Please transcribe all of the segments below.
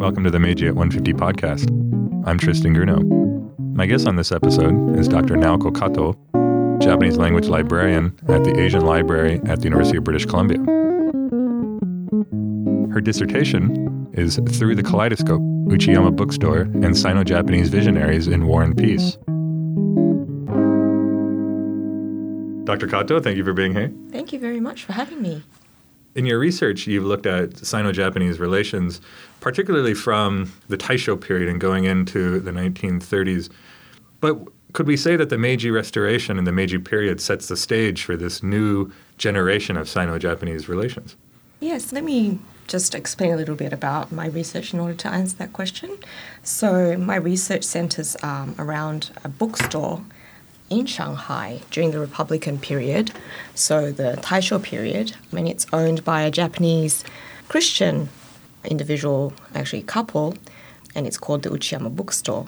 Welcome to the Meiji at 150 podcast. I'm Tristan Grunow. My guest on this episode is Dr. Naoko Kato, Japanese language librarian at the Asian Library at the University of British Columbia. Her dissertation is Through the Kaleidoscope Uchiyama Bookstore and Sino Japanese Visionaries in War and Peace. Dr. Kato, thank you for being here. Thank you very much for having me. In your research, you've looked at Sino Japanese relations, particularly from the Taisho period and going into the 1930s. But could we say that the Meiji Restoration and the Meiji period sets the stage for this new generation of Sino Japanese relations? Yes, let me just explain a little bit about my research in order to answer that question. So, my research centers um, around a bookstore in Shanghai during the Republican period, so the Taisho period, and it's owned by a Japanese Christian individual, actually couple, and it's called the Uchiyama Bookstore.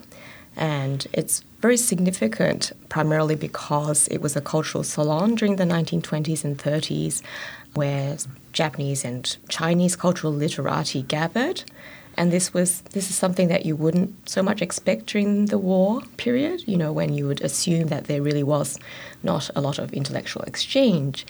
And it's very significant primarily because it was a cultural salon during the 1920s and 30s where Japanese and Chinese cultural literati gathered and this was this is something that you wouldn't so much expect during the war period you know when you would assume that there really was not a lot of intellectual exchange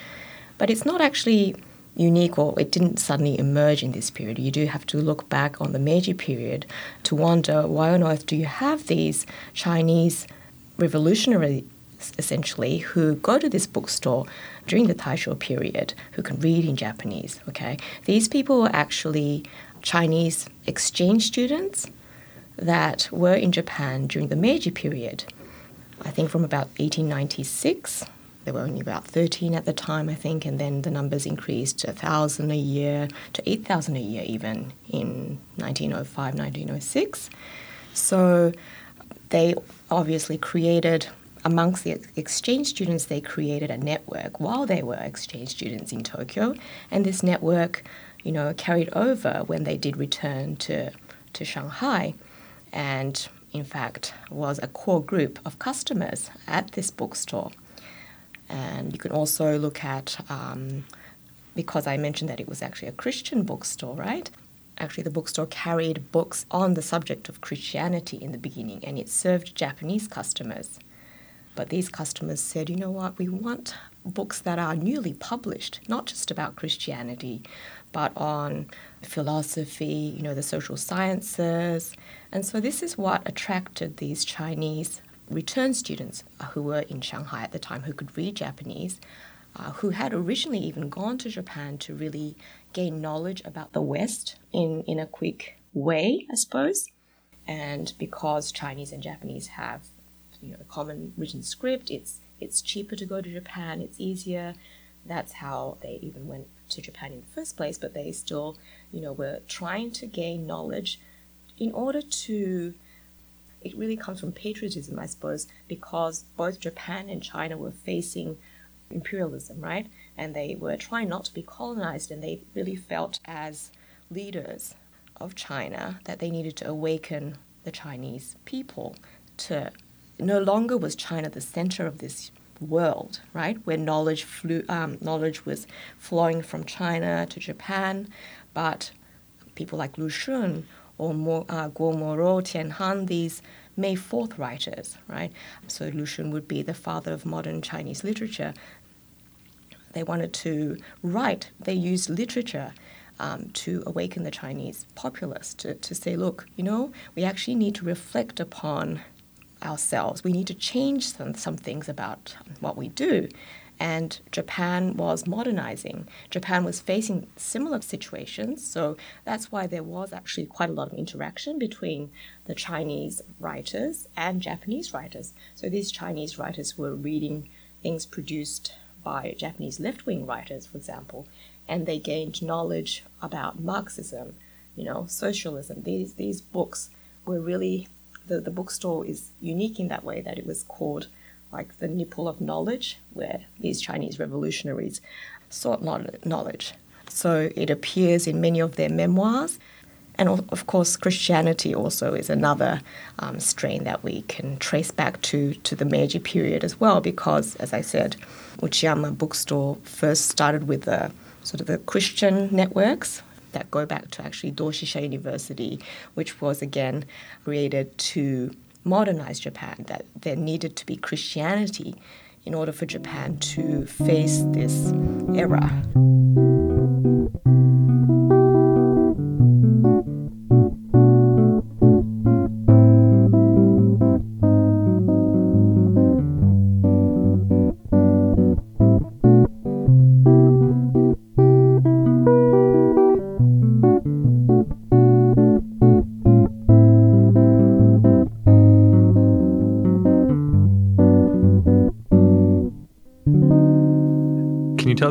but it's not actually unique or it didn't suddenly emerge in this period you do have to look back on the meiji period to wonder why on earth do you have these chinese revolutionaries essentially who go to this bookstore during the Taisho period who can read in Japanese. Okay, these people were actually Chinese exchange students that were in Japan during the Meiji period. I think from about 1896, there were only about 13 at the time, I think, and then the numbers increased to 1,000 a year, to 8,000 a year even in 1905, 1906. So they obviously created, amongst the exchange students, they created a network while they were exchange students in Tokyo, and this network you know, carried over when they did return to, to Shanghai. And in fact, was a core group of customers at this bookstore. And you can also look at, um, because I mentioned that it was actually a Christian bookstore, right? Actually, the bookstore carried books on the subject of Christianity in the beginning, and it served Japanese customers. But these customers said, you know what, we want books that are newly published, not just about Christianity, but on philosophy, you know, the social sciences. And so this is what attracted these Chinese return students who were in Shanghai at the time who could read Japanese, uh, who had originally even gone to Japan to really gain knowledge about the West in, in a quick way, I suppose. And because Chinese and Japanese have you know, a common written script, it's it's cheaper to go to Japan, it's easier. That's how they even went to Japan in the first place, but they still, you know, were trying to gain knowledge in order to it really comes from patriotism, I suppose, because both Japan and China were facing imperialism, right? And they were trying not to be colonized, and they really felt as leaders of China that they needed to awaken the Chinese people to no longer was China the center of this world, right? Where knowledge flew, um, knowledge was flowing from China to Japan, but people like Lu Xun or Mo, uh, Guo Moruo, Tian Han, these May Fourth writers, right? So Lu Xun would be the father of modern Chinese literature. They wanted to write. They used literature um, to awaken the Chinese populace to, to say, look, you know, we actually need to reflect upon ourselves. We need to change some, some things about what we do. And Japan was modernizing. Japan was facing similar situations. So that's why there was actually quite a lot of interaction between the Chinese writers and Japanese writers. So these Chinese writers were reading things produced by Japanese left wing writers, for example, and they gained knowledge about Marxism, you know, socialism. These, these books were really the, the bookstore is unique in that way that it was called like the nipple of knowledge, where these Chinese revolutionaries sought knowledge. So it appears in many of their memoirs. And of course, Christianity also is another um, strain that we can trace back to, to the Meiji period as well, because, as I said, Uchiyama Bookstore first started with the sort of the Christian networks that go back to actually Doshisha University, which was again created to modernize Japan, that there needed to be Christianity in order for Japan to face this era.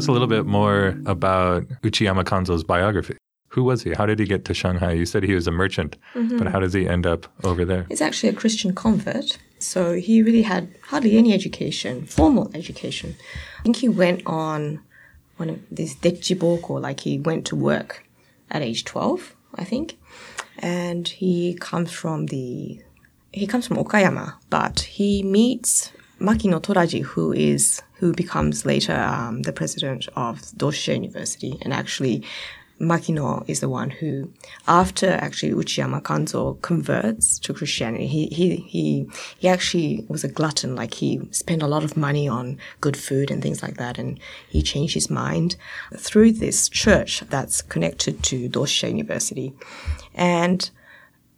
Us a little bit more about Uchiyama Kanzo's biography? Who was he? How did he get to Shanghai? You said he was a merchant, mm-hmm. but how does he end up over there? He's actually a Christian convert, so he really had hardly any education, formal education. I think he went on one of these dechiboko, like he went to work at age 12, I think. And he comes from the he comes from Okayama, but he meets Makino Toraji, who is who becomes later um, the president of Doshisha University, and actually Makino is the one who, after actually Uchiyama Kanzo converts to Christianity, he, he, he, he actually was a glutton. Like he spent a lot of money on good food and things like that. And he changed his mind through this church that's connected to Doshisha University. And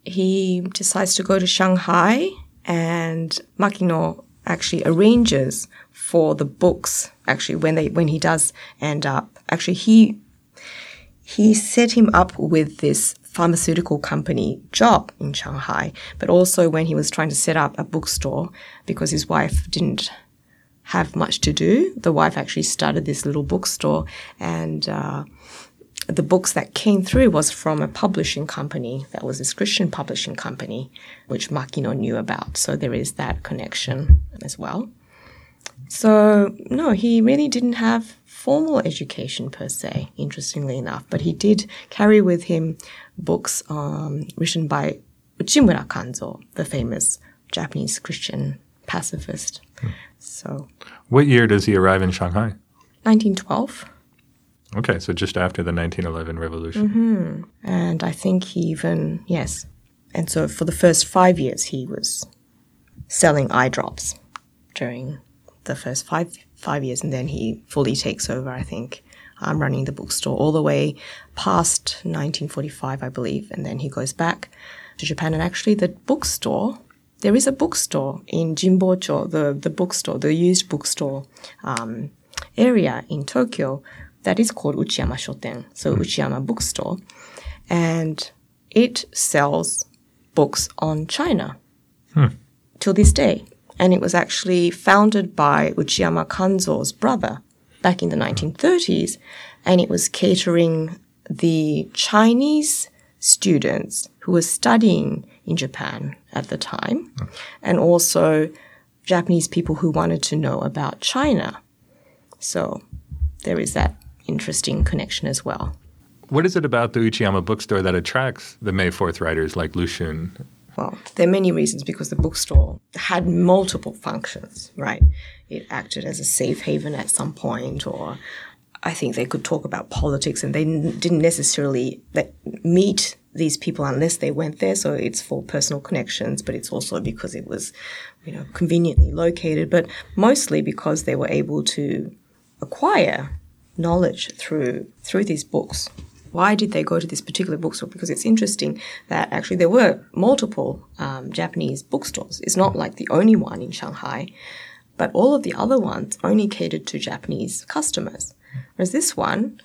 he decides to go to Shanghai and Makino actually arranges for the books actually when they when he does end up actually he he set him up with this pharmaceutical company job in Shanghai, but also when he was trying to set up a bookstore because his wife didn't have much to do. The wife actually started this little bookstore, and uh, the books that came through was from a publishing company that was this Christian publishing company, which Makino knew about. So there is that connection as well. So no, he really didn't have formal education per se, interestingly enough, but he did carry with him books um, written by Uchimura Kanzo, the famous Japanese Christian pacifist. Hmm. So, what year does he arrive in Shanghai? 1912. Okay, so just after the 1911 revolution. Mm-hmm. And I think he even, yes. And so for the first five years, he was selling eye drops during the first five five years, and then he fully takes over. I think um, running the bookstore all the way past 1945, I believe, and then he goes back to Japan. And actually, the bookstore there is a bookstore in Jimbocho, the the bookstore, the used bookstore um, area in Tokyo that is called Uchiyama Shoten, so hmm. Uchiyama Bookstore, and it sells books on China hmm. till this day. And it was actually founded by Uchiyama Kanzo's brother back in the hmm. 1930s, and it was catering the Chinese students who were studying in Japan at the time, hmm. and also Japanese people who wanted to know about China. So there is that interesting connection as well. What is it about the Uchiyama bookstore that attracts the May 4th writers like Lu Xun? Well, there are many reasons because the bookstore had multiple functions, right? It acted as a safe haven at some point, or I think they could talk about politics and they n- didn't necessarily meet these people unless they went there. So it's for personal connections, but it's also because it was, you know, conveniently located, but mostly because they were able to acquire knowledge through through these books. Why did they go to this particular bookstore? Because it's interesting that actually there were multiple um, Japanese bookstores. It's not like the only one in Shanghai, but all of the other ones only catered to Japanese customers. Whereas this one,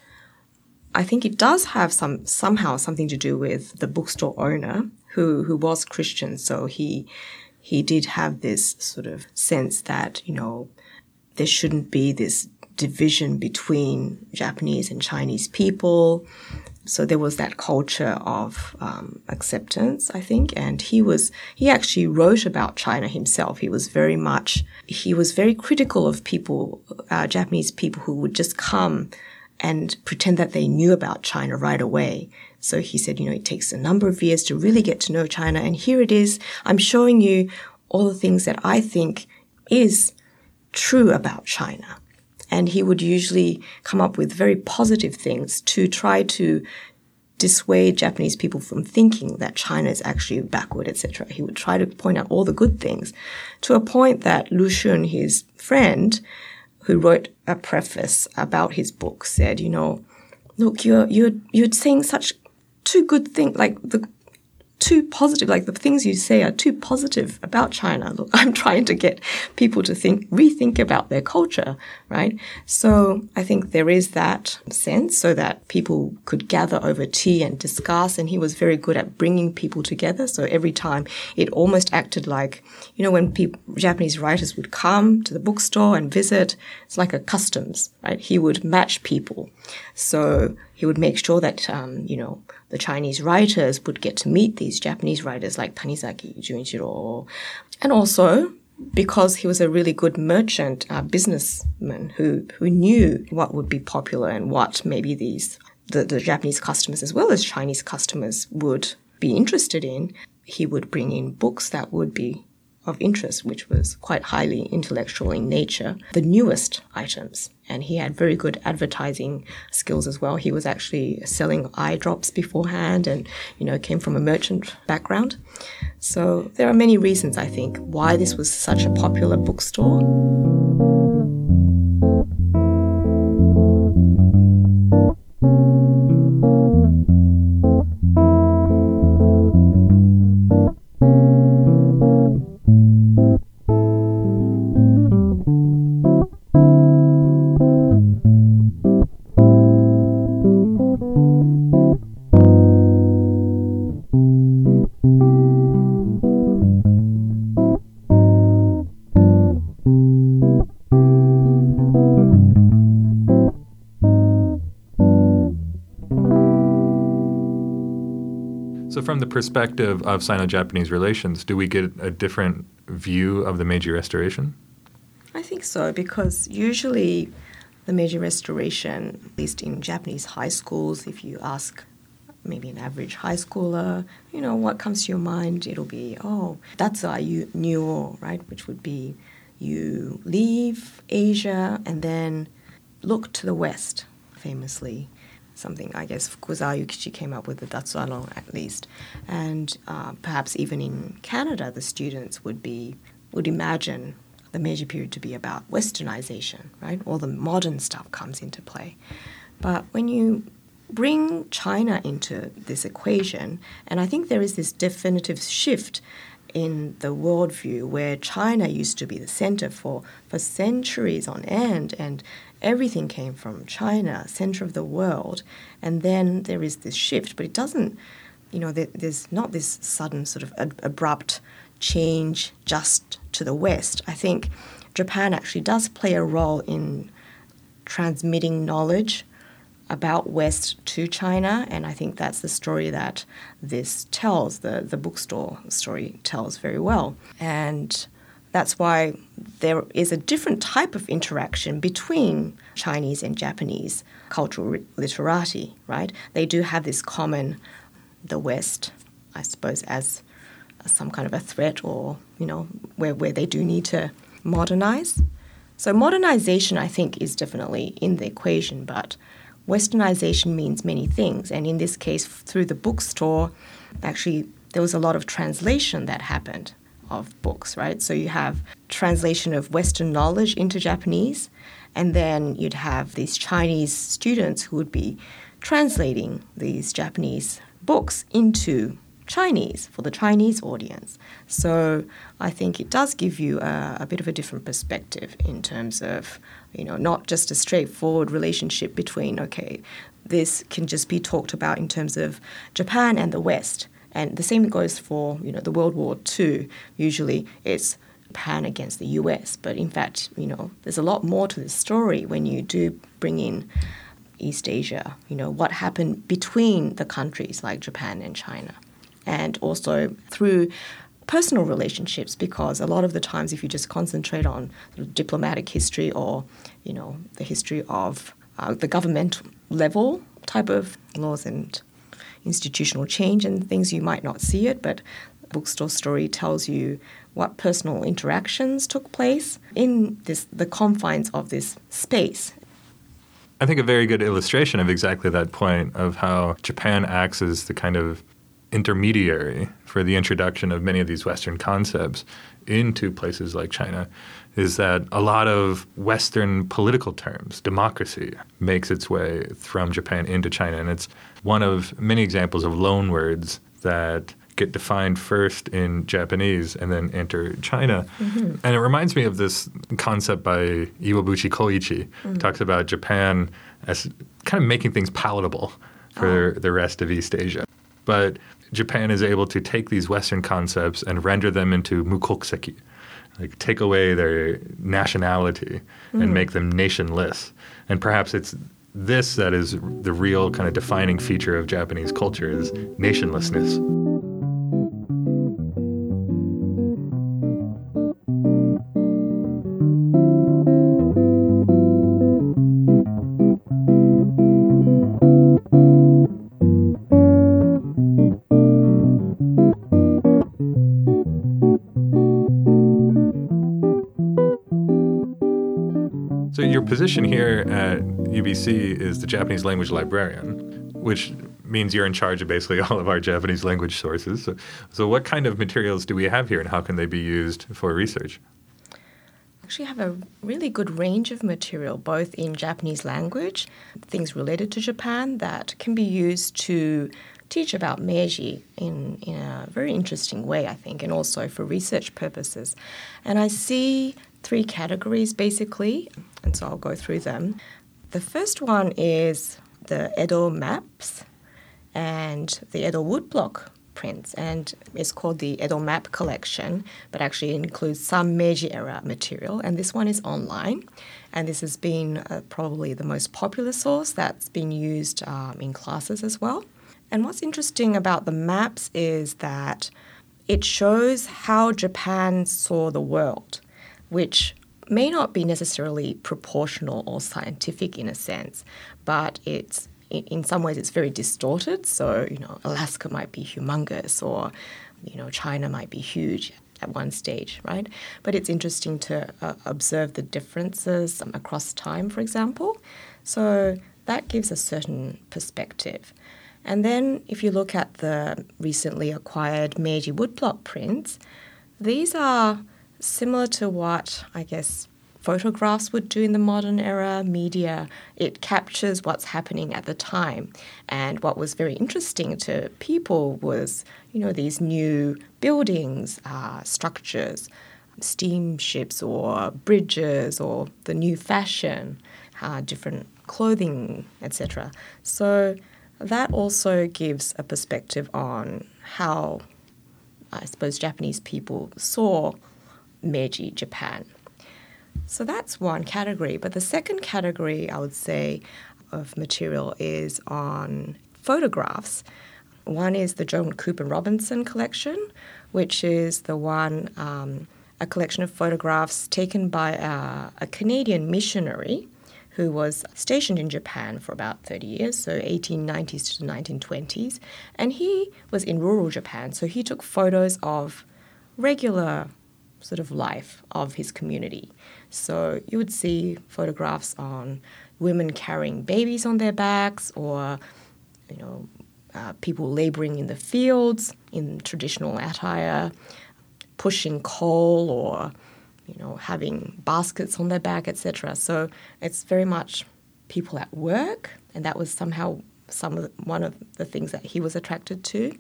I think it does have some somehow something to do with the bookstore owner who who was Christian, so he he did have this sort of sense that you know there shouldn't be this division between Japanese and Chinese people. So there was that culture of um, acceptance, I think. And he was, he actually wrote about China himself. He was very much, he was very critical of people, uh, Japanese people who would just come and pretend that they knew about China right away. So he said, you know, it takes a number of years to really get to know China. And here it is. I'm showing you all the things that I think is true about China. And he would usually come up with very positive things to try to dissuade Japanese people from thinking that China is actually backward, etc. He would try to point out all the good things to a point that Lu Xun, his friend, who wrote a preface about his book, said, you know, look, you're you're you're saying such two good things, like the too positive, like the things you say are too positive about China. Look, I'm trying to get people to think, rethink about their culture, right? So I think there is that sense so that people could gather over tea and discuss. And he was very good at bringing people together. So every time it almost acted like, you know, when people, Japanese writers would come to the bookstore and visit, it's like a customs, right? He would match people. So he would make sure that, um, you know, the Chinese writers would get to meet these Japanese writers like Tanizaki Junichiro. And also, because he was a really good merchant, uh, businessman who, who knew what would be popular and what maybe these the, the Japanese customers as well as Chinese customers would be interested in, he would bring in books that would be of interest, which was quite highly intellectual in nature, the newest items. And he had very good advertising skills as well. He was actually selling eye drops beforehand and, you know, came from a merchant background. So there are many reasons, I think, why this was such a popular bookstore. Perspective of Sino Japanese relations, do we get a different view of the Meiji Restoration? I think so, because usually the Meiji Restoration, at least in Japanese high schools, if you ask maybe an average high schooler, you know, what comes to your mind? It'll be, oh, that's a new, right? Which would be you leave Asia and then look to the West, famously something I guess Fukuzawa Yukichi came up with the Datsuano at least, and uh, perhaps even in Canada, the students would be would imagine the Meiji period to be about westernization, right? All the modern stuff comes into play, but when you bring China into this equation, and I think there is this definitive shift in the worldview where China used to be the center for, for centuries on end, and everything came from China, center of the world. And then there is this shift, but it doesn't, you know, there, there's not this sudden sort of ab- abrupt change just to the West. I think Japan actually does play a role in transmitting knowledge about West to China, and I think that's the story that this tells. The the bookstore story tells very well, and that's why there is a different type of interaction between Chinese and Japanese cultural literati, right? They do have this common, the West, I suppose, as some kind of a threat or, you know, where, where they do need to modernize. So modernization, I think, is definitely in the equation, but westernization means many things. And in this case, through the bookstore, actually, there was a lot of translation that happened of books, right? So you have translation of Western knowledge into Japanese, and then you'd have these Chinese students who would be translating these Japanese books into Chinese for the Chinese audience. So I think it does give you a, a, bit of a different perspective in terms of, you know, not just a straightforward relationship between, okay, this can just be talked about in terms of Japan and the West. And the same goes for you know the World War II. Usually it's Japan against the US, but in fact, you know, there's a lot more to the story when you do bring in East Asia. You know, what happened between the countries like Japan and China, and also through personal relationships because a lot of the times if you just concentrate on sort of diplomatic history or you know the history of uh, the government level type of laws and institutional change and things you might not see it, but bookstore story tells you what personal interactions took place in this the confines of this space. I think a very good illustration of exactly that point of how Japan acts as the kind of intermediary for the introduction of many of these Western concepts into places like China is that a lot of Western political terms, democracy, makes its way from Japan into China. And it's one of many examples of loanwords that get defined first in Japanese and then enter China. Mm-hmm. And it reminds me of this concept by Iwabuchi Koichi. Mm-hmm. talks about Japan as kind of making things palatable for oh. the rest of East Asia. But Japan is able to take these Western concepts and render them into mukokuseki, like take away their nationality mm. and make them nationless. And perhaps it's this that is the real kind of defining feature of Japanese culture is nationlessness. Position here at UBC is the Japanese language librarian, which means you're in charge of basically all of our Japanese language sources. So, so what kind of materials do we have here and how can they be used for research? actually have a really good range of material, both in Japanese language, things related to Japan that can be used to teach about Meiji in, in a very interesting way, I think, and also for research purposes. And I see three categories basically, and so I'll go through them. The first one is the Edo maps and the Edo woodblock prints, and it's called the Edo Map Collection, but actually includes some Meiji era material. And this one is online, and this has been uh, probably the most popular source that's been used um, in classes as well. And what's interesting about the maps is that it shows how Japan saw the world which may not be necessarily proportional or scientific in a sense, but it's in some ways it's very distorted. So, you know, Alaska might be humongous or, you know, China might be huge at one stage, right? But it's interesting to uh, observe the differences um, across time, for example. So that gives a certain perspective. And then if you look at the recently acquired Meiji woodblock prints, these are similar to what I guess photographs would do in the modern era, media, it captures what's happening at the time. And what was very interesting to people was, you know, these new buildings, uh, structures, steamships or bridges or the new fashion, uh, different clothing, etc. So that also gives a perspective on how, I suppose, Japanese people saw Meiji Japan. So that's one category. But the second category, I would say, of material is on photographs. One is the John Cooper Robinson collection, which is the one, um, a collection of photographs taken by a, a Canadian missionary who was stationed in Japan for about 30 years, so 1890s to 1920s. And he was in rural Japan, so he took photos of regular sort of life of his community. So you would see photographs on women carrying babies on their backs or, you know, uh, people laboring in the fields in traditional attire, pushing coal or, you know, having baskets on their back, etc. So it's very much people at work, and that was somehow some of the, one of the things that he was attracted to.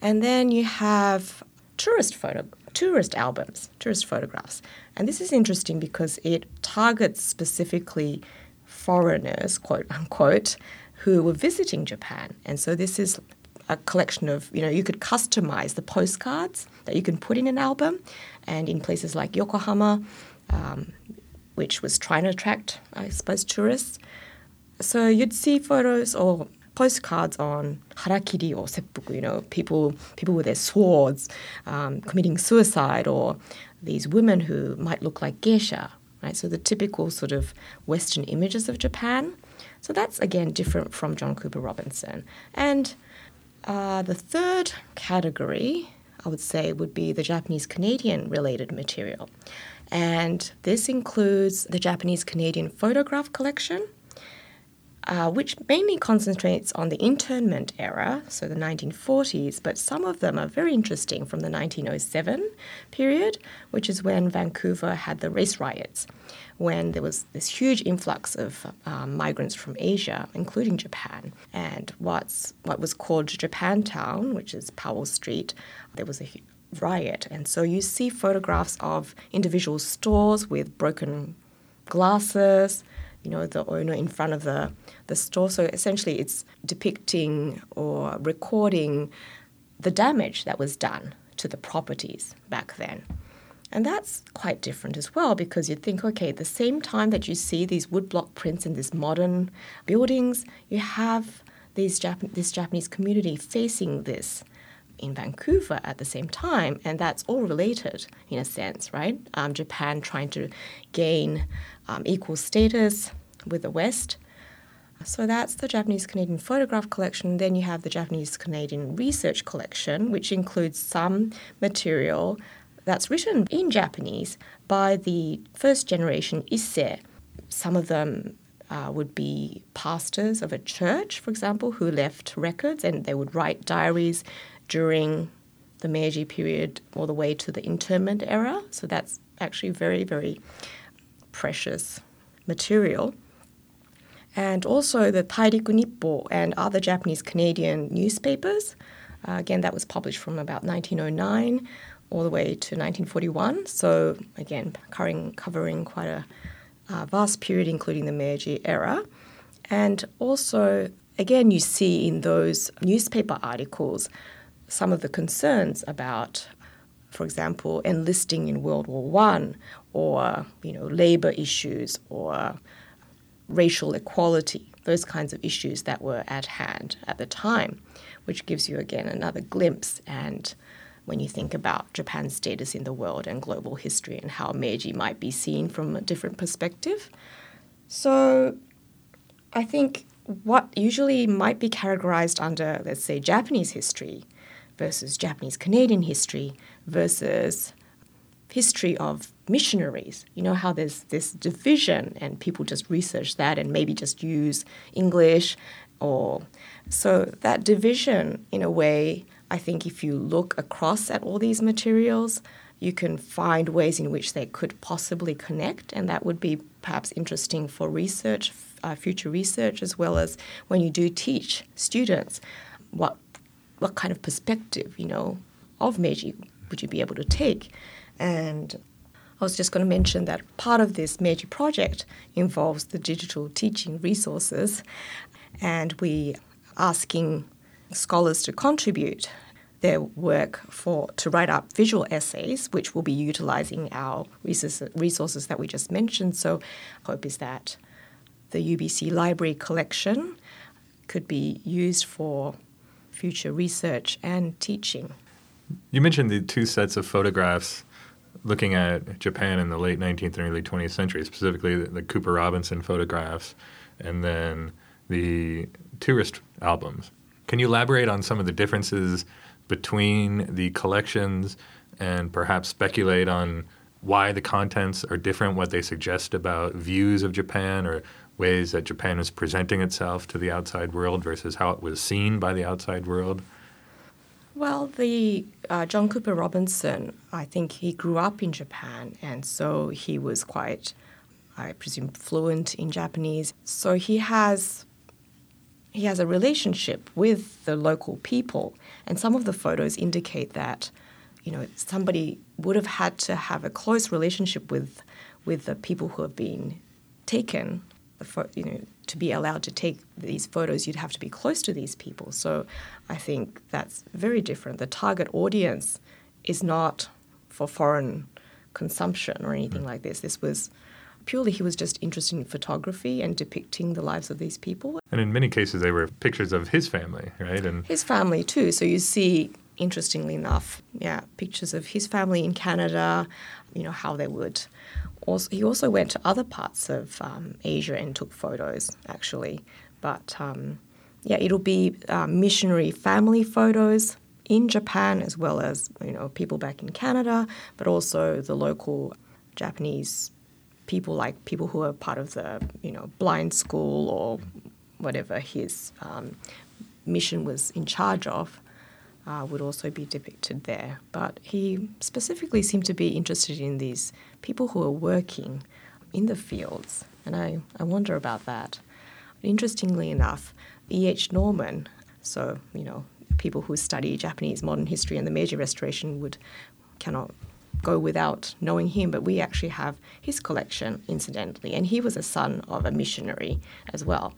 And then you have tourist photo tourist albums, tourist photographs. And this is interesting because it targets specifically foreigners, quote unquote, who were visiting Japan. And so this is a collection of, you know, you could customize the postcards that you can put in an album. And in places like Yokohama, um, which was trying to attract, I suppose, tourists. So you'd see photos or postcards on harakiri or seppuku, you know, people people with their swords um, committing suicide, or these women who might look like geisha, right? So the typical sort of Western images of Japan. So that's again different from John Cooper Robinson. And uh, the third category, I would say, would be the Japanese Canadian related material. And this includes the Japanese Canadian photograph collection, uh, which mainly concentrates on the internment era, so the 1940s, but some of them are very interesting from the 1907 period, which is when Vancouver had the race riots, when there was this huge influx of um, migrants from Asia, including Japan, and what's what was called Japantown, which is Powell Street, there was a riot, and so you see photographs of individual stores with broken glasses you know, the owner in front of the, the store. So essentially, it's depicting or recording the damage that was done to the properties back then. And that's quite different as well because you'd think, okay, at the same time that you see these woodblock prints in these modern buildings, you have these Jap- this Japanese community facing this in Vancouver at the same time, and that's all related in a sense, right? Um, Japan trying to gain um, equal status with the West. So that's the Japanese Canadian photograph collection. Then you have the Japanese Canadian research collection, which includes some material that's written in Japanese by the first generation Issei. Some of them uh, would be pastors of a church, for example, who left records and they would write diaries during the Meiji period all the way to the internment era. So that's actually very, very precious material. And also the Tairiku Nippo and other Japanese Canadian newspapers. Uh, again, that was published from about 1909 all the way to 1941. So, again, covering, covering quite a uh, vast period, including the Meiji era. And also, again, you see in those newspaper articles some of the concerns about, for example, enlisting in World War One, or you know, labor issues, or racial equality, those kinds of issues that were at hand at the time, which gives you again another glimpse and when you think about Japan's status in the world and global history and how Meiji might be seen from a different perspective. So I think what usually might be categorized under, let's say, Japanese history versus Japanese Canadian history versus history of missionaries. You know how there's this division and people just research that and maybe just use English or so that division in a way I think if you look across at all these materials you can find ways in which they could possibly connect and that would be perhaps interesting for research uh, future research as well as when you do teach students what what kind of perspective, you know, of Meiji would you be able to take? And I was just going to mention that part of this Meiji project involves the digital teaching resources, and we asking scholars to contribute their work for to write up visual essays, which will be utilizing our resources that we just mentioned. So, hope is that the UBC library collection could be used for future research and teaching. You mentioned the two sets of photographs looking at Japan in the late 19th and early 20th century, specifically the, the Cooper Robinson photographs and then the tourist albums. Can you elaborate on some of the differences between the collections and perhaps speculate on why the contents are different, what they suggest about views of Japan or ways that Japan is presenting itself to the outside world versus how it was seen by the outside world? Well, the uh, John Cooper Robinson, I think he grew up in Japan, and so he was quite, I presume, fluent in Japanese. So he has he has a relationship with the local people, and some of the photos indicate that, you know, somebody would have had to have a close relationship with with the people who have been taken you know, to be allowed to take these photos, you'd have to be close to these people. So I think that's very different. The target audience is not for foreign consumption or anything mm. like this. This was purely he was just interested in photography and depicting the lives of these people. And in many cases, they were pictures of his family, right? And his family too. So you see, interestingly enough, yeah, pictures of his family in Canada. You know how they would also, he also went to other parts of um, Asia and took photos, actually. But um, yeah, it'll be uh, missionary family photos in Japan as well as you know people back in Canada, but also the local Japanese people, like people who are part of the you know blind school or whatever his um, mission was in charge of uh, would also be depicted there. But he specifically seemed to be interested in these people who are working in the fields, and I, I wonder about that. Interestingly enough, E.H. Norman, so, you know, people who study Japanese modern history and the Meiji Restoration would cannot go without knowing him, but we actually have his collection, incidentally, and he was a son of a missionary as well.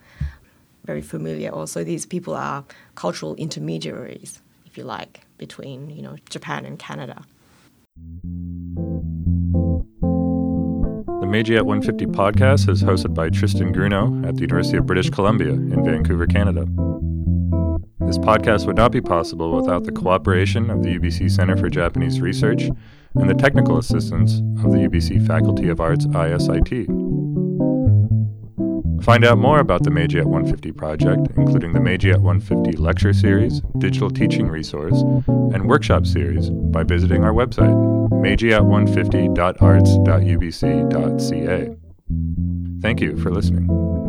Very familiar. Also, these people are cultural intermediaries you like, between you know Japan and Canada. The Meiji at 150 podcast is hosted by Tristan Grunow at the University of British Columbia in Vancouver, Canada. This podcast would not be possible without the cooperation of the UBC Center for Japanese Research and the technical assistance of the UBC Faculty of Arts ISIT. Find out more about the Meiji at 150 project, including the Meiji at 150 lecture series, digital teaching resource, and workshop series by visiting our website, meijiat150.arts.ubc.ca. Thank you for listening.